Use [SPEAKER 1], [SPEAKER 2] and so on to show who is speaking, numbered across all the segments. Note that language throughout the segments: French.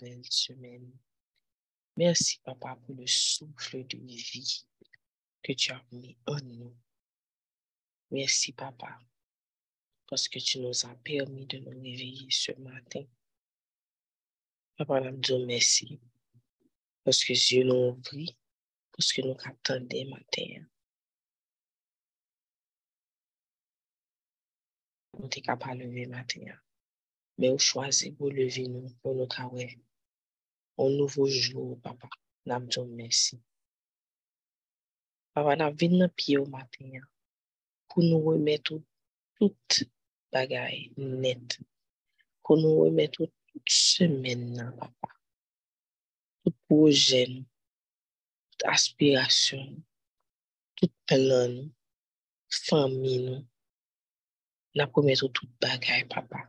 [SPEAKER 1] nouvelle semaine. Merci, Papa, pour le souffle de vie que tu as mis en nous. Merci, Papa, parce que tu nous as permis de nous réveiller ce matin. Papa, nous disons merci, parce que Dieu nous ouvrit, parce que nous attendons matin. Nous sommes capables de lever matin. Mais on choisit pour lever nous, pour nous travailler. Un nouveau jour, papa. Nous disons merci. Papa, nous venons pied au matin pour nous remettre toute bagaille net. Pour nous remettre toute semaine, papa. Tout projet, toute aspiration, tout plan, famille, nous promettons toute bagaille, papa.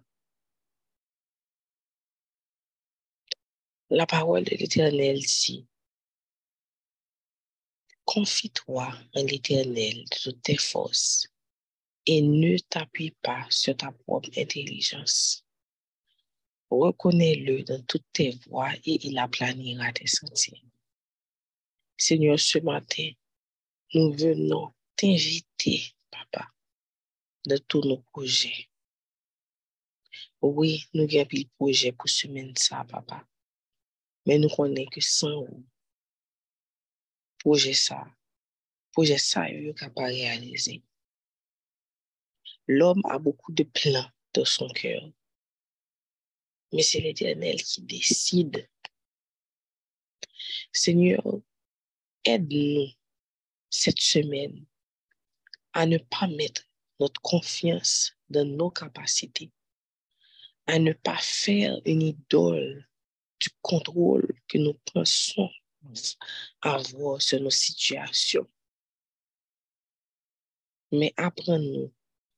[SPEAKER 1] La parole de l'Éternel dit, confie-toi en l'Éternel de toutes tes forces et ne t'appuie pas sur ta propre intelligence. Reconnais-le dans toutes tes voies et il aplanira tes sentiers. Seigneur, ce matin, nous venons t'inviter, papa, de tous nos projets. Oui, nous avons le projet pour semaine ça, papa. Mais nous connaissons que sans vous, projet ça, projet ça, il n'est pas réaliser. L'homme a beaucoup de plans dans son cœur. Mais c'est l'Éternel qui décide. Seigneur, aide-nous cette semaine à ne pas mettre notre confiance dans nos capacités, à ne pas faire une idole du contrôle que nous pensons avoir sur nos situations. Mais apprends-nous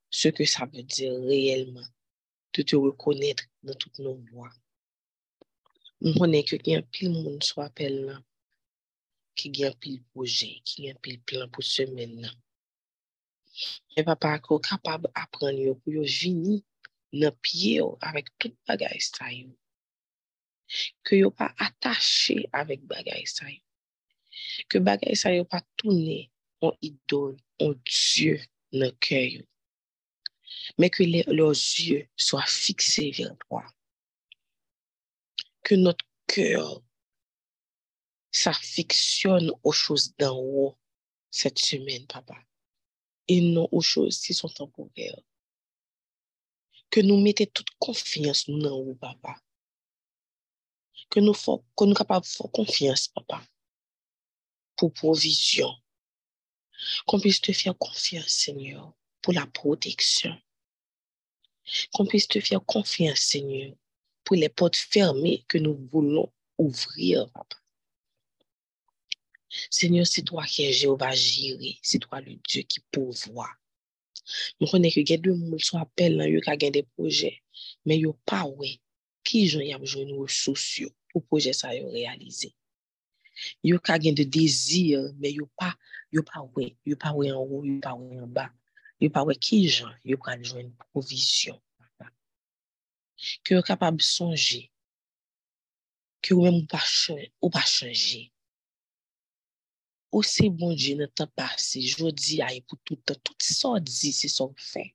[SPEAKER 1] ce que ça veut dire réellement de te reconnaître dans toutes nos voies. Nous connaissons qu'il y a un pile monde sur appel là, qui a un pile projet, qui a un pile plan pour semaine. Et papa, qu'on capable d'apprendre pour venir dans pied avec tout bagage ça que yo pas attaché avec bagay sa. Que bagay sa yo pas tourné en idole, en Dieu dans cœur. Mais que leurs yeux soient fixés vers toi. Que notre cœur s'affectionne aux choses d'en haut cette semaine, papa. Et non aux choses qui sont temporaires. Que nous mettons toute confiance nous papa que nous sommes capables de faire confiance, papa, pour provision. Qu'on puisse te faire confiance, Seigneur, pour la protection. Qu'on puisse te faire confiance, Seigneur, pour les portes fermées que nous voulons ouvrir, papa. Seigneur, c'est toi qui es Jéhovah Jiré, c'est toi le Dieu qui pourvoit. Nous connaissons que deux monde sont appel, il y a des projets, mais il n'y a pas, ouais, qui j'en y a besoin de ressources pour projet ça yo réaliser. Yo ka gen de désir, mais yo pas yo pas ouais, yo pas ouais en haut, yo pas ouais en bas. Yo pas ouais qui gens, yo pral joindre provision. Que yo de songer que ou même ou pas changer, ou. Ou c'est bon Dieu dans temps passé, jodi a pour tout temps, tout ça dit, c'est son fait.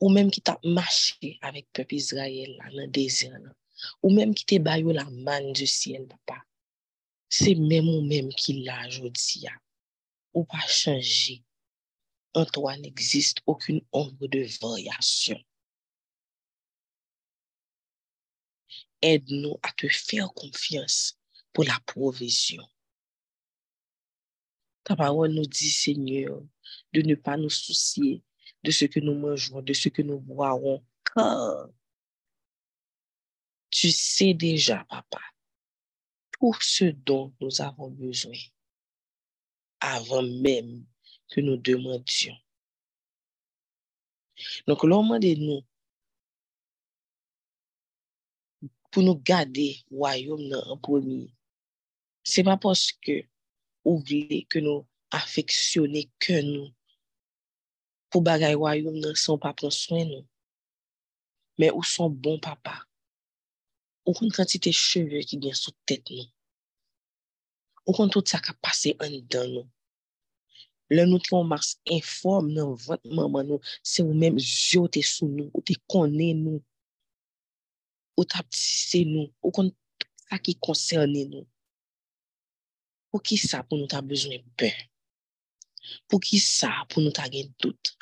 [SPEAKER 1] Ou même qui t'a marché avec peuple Israël là, dans le désert là. Ou même qui te bayou la manne du ciel, papa. C'est même ou même qui l'a aujourd'hui. Ou pas changer. En toi n'existe aucune ombre de variation. Aide-nous à te faire confiance pour la provision. Ta parole nous dit, Seigneur, de ne pas nous soucier de ce que nous mangeons, de ce que nous boirons, car tu sais déjà, papa, tout ce dont nous avons besoin avant même que nous demandions. Donc, l'homme de nous, pour nous garder royaume en premier, c'est pas parce que vous voulez que nous affectionner que nous pour bagaille royaume sans pas prendre soin nous. Mais où sont bons papa Ou kon kantite cheve ki gen sou tèt nou. Ou kon tout sa ka pase an dan nou. Le nou te yon mars inform nan vat maman nou, se ou menm jote sou nou, ou te konen nou, ou tap tise nou, ou kon sa ki konserne nou. Pou ki sa pou nou ta bezwen pe? Pou ki sa pou nou ta gen dout?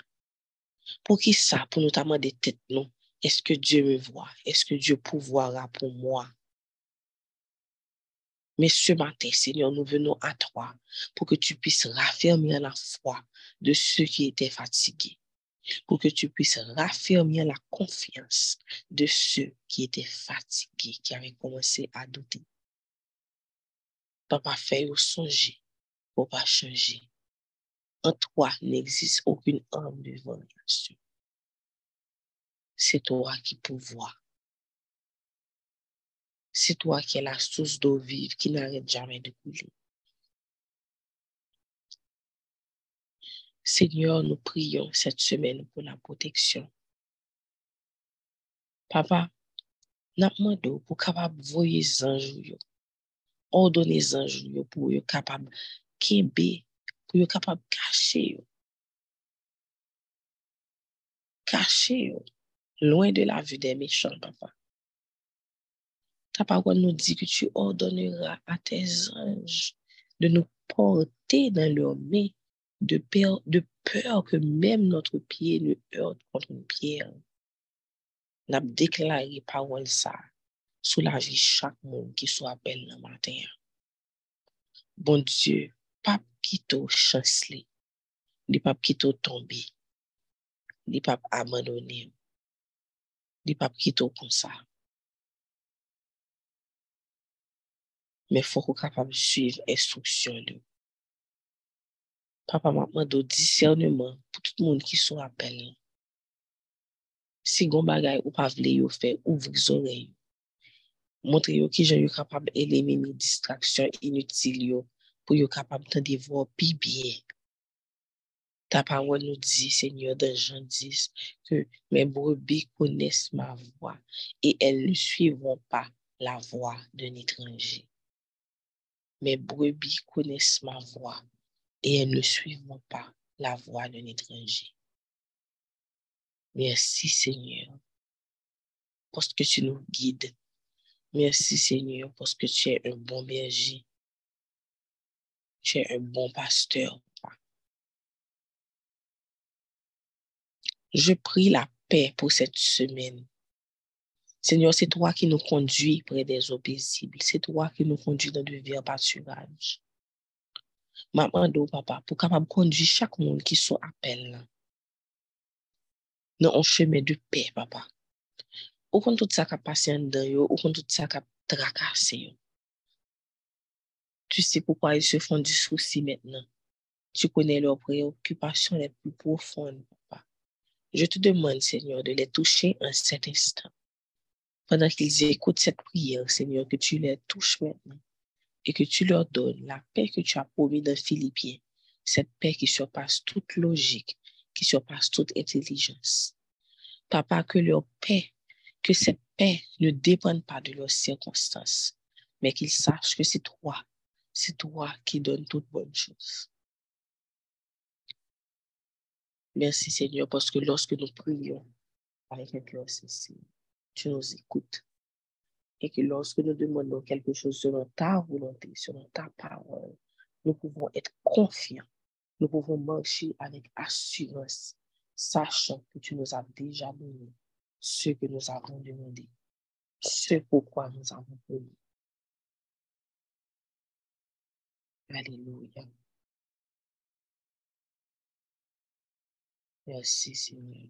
[SPEAKER 1] Pou ki sa pou nou ta mande tet nou? Nou? Eske Diyo me vwa? Eske Diyo pou vwara pou mwa? Mais ce matin, Seigneur, nous venons à toi pour que tu puisses raffermir la foi de ceux qui étaient fatigués, pour que tu puisses raffermir la confiance de ceux qui étaient fatigués, qui avaient commencé à douter. Papa, fais-nous songer pour pas changer. En toi n'existe aucune arme de variation. C'est toi qui pouvoir. C'est toi qui es la source d'eau vive qui n'arrête jamais de couler. Seigneur, nous prions cette semaine pour la protection. Papa, n'a demandé pour capable voyer les anges, ordonner les anges pour être capable de pour être capable de cacher. Cacher, loin de la vue des méchants, papa. Ta parole nous dit que tu ordonneras à tes anges de nous porter dans leurs mains de peur, de peur que même notre pied ne heurte contre une pierre. N'a déclaré parole ça sous chaque monde qui soit belle le matin. Bon Dieu, pas qui t'a chancelé, ni pas qui t'a tombé, ni pas abandonné, li pap kito kon sa. Men fok ou kapab suiv instruksyon li. Papa mapman do discernement pou tout moun ki sou apel. Si gon bagay ou pa vle yo fe, ouvri zore yo. Montre yo ki jan yo kapab elimini distraksyon inutil yo pou yo kapab tan devor pi biye. Ta parole nous dit, Seigneur, dans Jean 10, que mes brebis connaissent ma voix et elles ne suivront pas la voix d'un étranger. Mes brebis connaissent ma voix et elles ne suivront pas la voix d'un étranger. Merci Seigneur, parce que tu nous guides. Merci Seigneur, parce que tu es un bon berger. Tu es un bon pasteur. Je prie la paix pour cette semaine. Seigneur, c'est toi qui nous conduis près des eaux paisibles. C'est toi qui nous conduis dans de verts pâturages. Maman, papa, pour capable conduire chaque monde qui soit appel dans un chemin de paix, papa. Ou quand tout ça a passé en dedans, ou quand tout ça a tracassé. Tu sais pourquoi ils se font du souci maintenant. Tu connais leurs préoccupations les plus profondes. Je te demande, Seigneur, de les toucher en cet instant pendant qu'ils écoutent cette prière, Seigneur, que tu les touches maintenant et que tu leur donnes la paix que tu as promis dans Philippiens, cette paix qui surpasse toute logique, qui surpasse toute intelligence. Papa, que leur paix, que cette paix ne dépende pas de leurs circonstances, mais qu'ils sachent que c'est toi, c'est toi qui donnes toutes bonnes choses. Merci Seigneur, parce que lorsque nous prions avec un cœur tu nous écoutes. Et que lorsque nous demandons quelque chose selon ta volonté, selon ta parole, nous pouvons être confiants. Nous pouvons marcher avec assurance, sachant que tu nous as déjà donné ce que nous avons demandé, ce pourquoi nous avons prié. Alléluia. Merci Seigneur.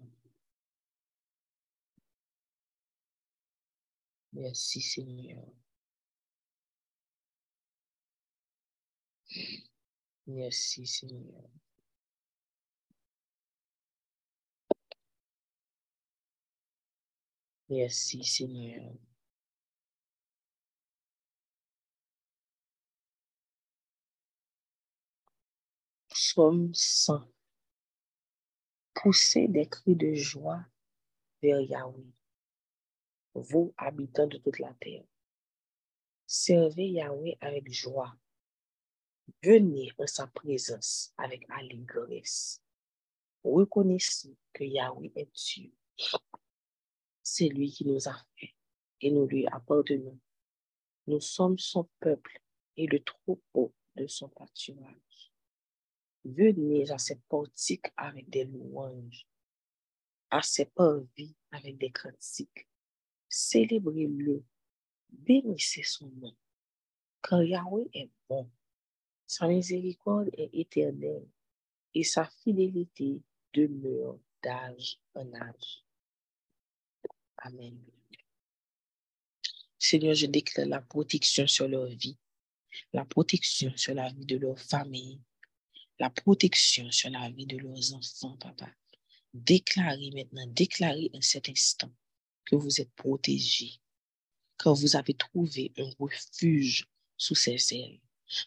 [SPEAKER 1] Merci Seigneur. Merci Seigneur. Merci Seigneur. Somme 100. Pousser des cris de joie vers Yahweh. vous, habitants de toute la terre. Servez Yahweh avec joie. Venez en sa présence avec allégresse. Reconnaissez que Yahweh est Dieu. C'est lui qui nous a fait et nous lui appartenons. Nous sommes son peuple et le troupeau de son pâturage. Venez à ses portiques avec des louanges, à ses parvis avec des cantiques. Célébrez-le, bénissez son nom, car Yahweh est bon. Sa miséricorde est éternelle et sa fidélité demeure d'âge en âge. Amen. Seigneur, je déclare la protection sur leur vie, la protection sur la vie de leur famille, la protection sur la vie de leurs enfants, papa. Déclarez maintenant, déclarez en cet instant que vous êtes protégés, que vous avez trouvé un refuge sous ses ailes.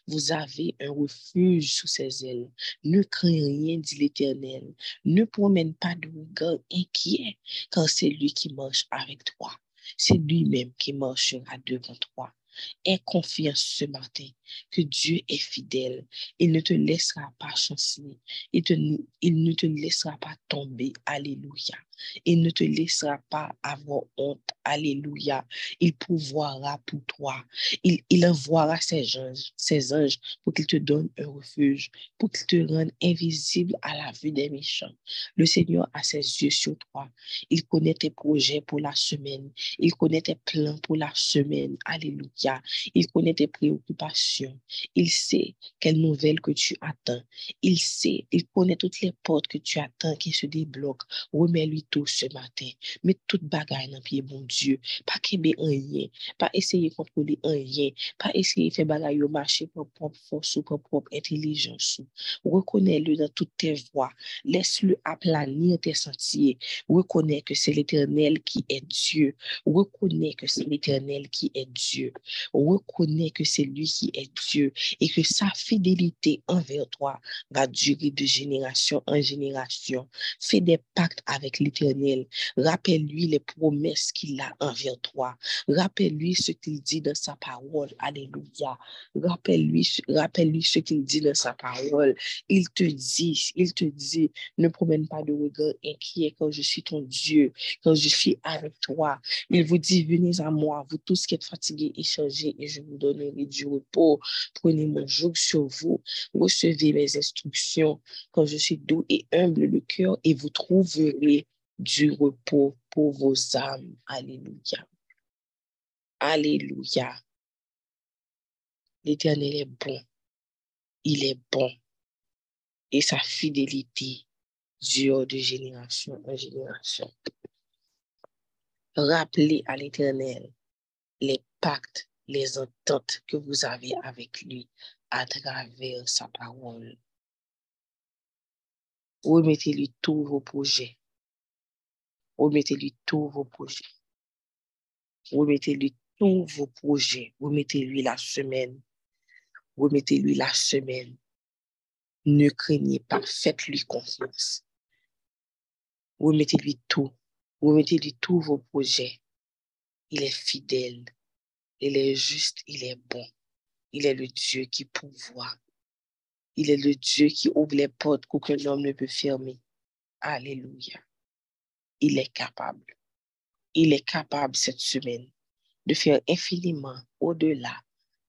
[SPEAKER 1] Vous avez un refuge sous ses ailes. Ne crains rien, dit l'Éternel. Ne promène pas de regard inquiet, car c'est lui qui marche avec toi. C'est lui-même qui marchera devant toi. Aie confiance ce matin que Dieu est fidèle. Il ne te laissera pas chanceler. Il, il ne te laissera pas tomber. Alléluia. Il ne te laissera pas avoir honte. Alléluia. Il pouvoira pour toi. Il, il envoiera ses anges, ses anges pour qu'ils te donnent un refuge, pour qu'ils te rendent invisible à la vue des méchants. Le Seigneur a ses yeux sur toi. Il connaît tes projets pour la semaine. Il connaît tes plans pour la semaine. Alléluia. Il connaît tes préoccupations. Il sait quelles nouvelles que tu attends. Il sait, il connaît toutes les portes que tu attends qui se débloquent. Remets-lui tout ce matin. Mets toute bagaille dans pied, bon Dieu. Pas qu'il un rien. Pas essayer de contrôler un rien. Pas essayer de faire bagaille au marché pour propre force ou pour propre intelligence. Reconnais-le dans toutes tes voies. Laisse-le aplanir tes sentiers. Reconnais que c'est l'éternel qui est Dieu. Reconnais que c'est l'éternel qui est Dieu. Reconnais que c'est lui qui est Dieu et que sa fidélité envers toi va durer de génération en génération. Fais des pactes avec l'Éternel. Rappelle-lui les promesses qu'il a envers toi. Rappelle-lui ce qu'il dit dans sa parole. Alléluia. Rappelle-lui rappelle ce qu'il dit dans sa parole. Il te dit, il te dit, ne promène pas de regard inquiet quand je suis ton Dieu, quand je suis avec toi. Il vous dit, venez à moi, vous tous qui êtes fatigués et et je vous donnerai du repos. Prenez mon joug sur vous. Recevez mes instructions quand je suis doux et humble le cœur et vous trouverez du repos pour vos âmes. Alléluia. Alléluia. L'Éternel est bon. Il est bon. Et sa fidélité dure de génération en génération. Rappelez à l'Éternel les pactes les ententes que vous avez avec lui à travers sa parole. Remettez-lui tous vos projets. Remettez-lui tous vos projets. Remettez-lui tous vos projets. Remettez-lui la semaine. Remettez-lui la semaine. Ne craignez pas, faites-lui confiance. Remettez-lui tout. Remettez-lui tous vos projets. Il est fidèle. Il est juste, il est bon. Il est le Dieu qui pourvoit. Il est le Dieu qui ouvre les portes qu'aucun homme ne peut fermer. Alléluia. Il est capable. Il est capable cette semaine de faire infiniment au-delà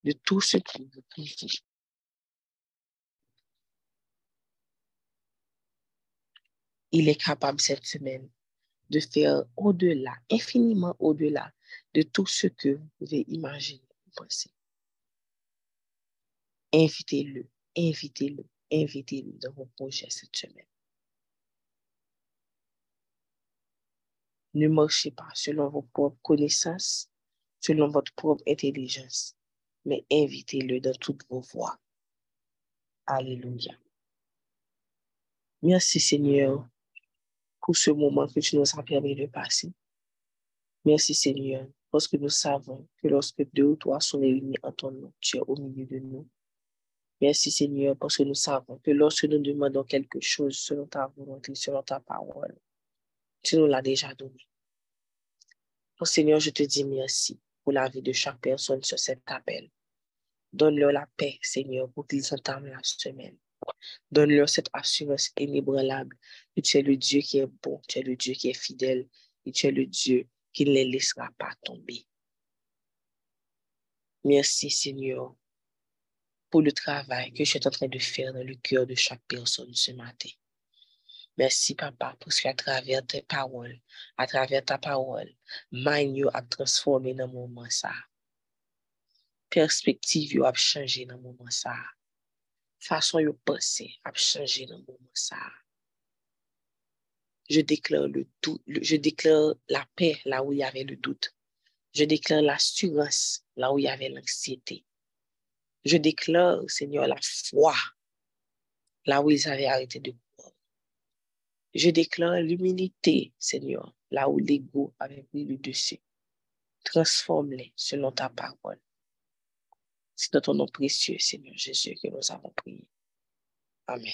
[SPEAKER 1] de tout ce qu'il vous confie. Il est capable cette semaine de faire au-delà, infiniment au-delà de tout ce que vous pouvez imaginer penser. Invitez-le, invitez-le, invitez-le dans vos projets cette semaine. Ne marchez pas selon vos propres connaissances, selon votre propre intelligence, mais invitez-le dans toutes vos voies. Alléluia. Merci Seigneur pour ce moment que tu nous as permis de passer. Merci Seigneur, parce que nous savons que lorsque deux ou trois sont réunis en ton nom, tu es au milieu de nous. Merci Seigneur, parce que nous savons que lorsque nous demandons quelque chose selon ta volonté, selon ta parole, tu nous l'as déjà donné. Oh Seigneur, je te dis merci pour la vie de chaque personne sur cet appel. Donne-leur la paix, Seigneur, pour qu'ils entament la semaine. Donne-leur cette assurance inébranlable que tu es le Dieu qui est bon, tu es le Dieu qui est fidèle et tu es le Dieu qui ne les laissera pas tomber. Merci, Seigneur, pour le travail que je suis en train de faire dans le cœur de chaque personne ce matin. Merci, Papa, parce qu'à travers tes paroles, à travers ta parole, mind a transformé dans mon moment ça. Perspective a changé dans mon moment ça. Façon de penser a changé dans mon moment ça. Je déclare le doute, je déclare la paix là où il y avait le doute. Je déclare l'assurance là où il y avait l'anxiété. Je déclare, Seigneur, la foi là où ils avaient arrêté de croire. Je déclare l'humilité, Seigneur, là où l'ego avait pris le dessus. Transforme-les selon ta parole. C'est dans ton nom précieux, Seigneur Jésus, que nous avons prié. Amen.